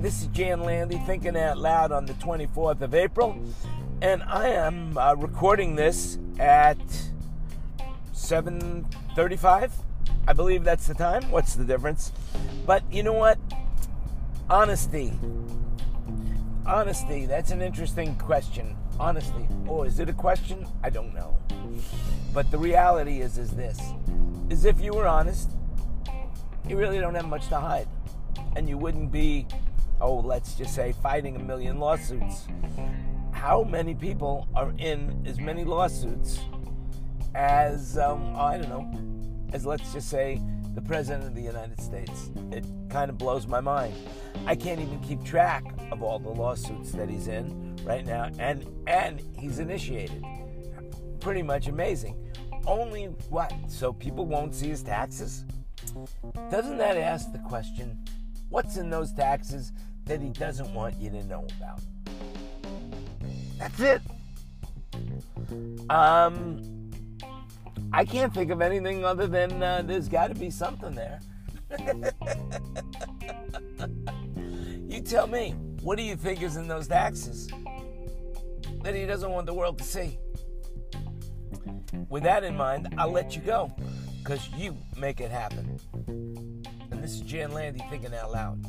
This is Jan Landy thinking out loud on the 24th of April, and I am uh, recording this at 7:35. I believe that's the time. What's the difference? But you know what? Honesty. Honesty. That's an interesting question. Honesty. Oh, is it a question? I don't know. But the reality is, is this: is if you were honest, you really don't have much to hide, and you wouldn't be, oh, let's just say, fighting a million lawsuits. How many people are in as many lawsuits as um, I don't know, as let's just say the president of the United States? It kind of blows my mind. I can't even keep track of all the lawsuits that he's in right now, and and he's initiated. Pretty much amazing. Only what? So people won't see his taxes? Doesn't that ask the question, what's in those taxes that he doesn't want you to know about? That's it. Um, I can't think of anything other than uh, there's got to be something there. you tell me, what do you think is in those taxes that he doesn't want the world to see? With that in mind, I'll let you go because you make it happen. And this is Jan Landy thinking out loud.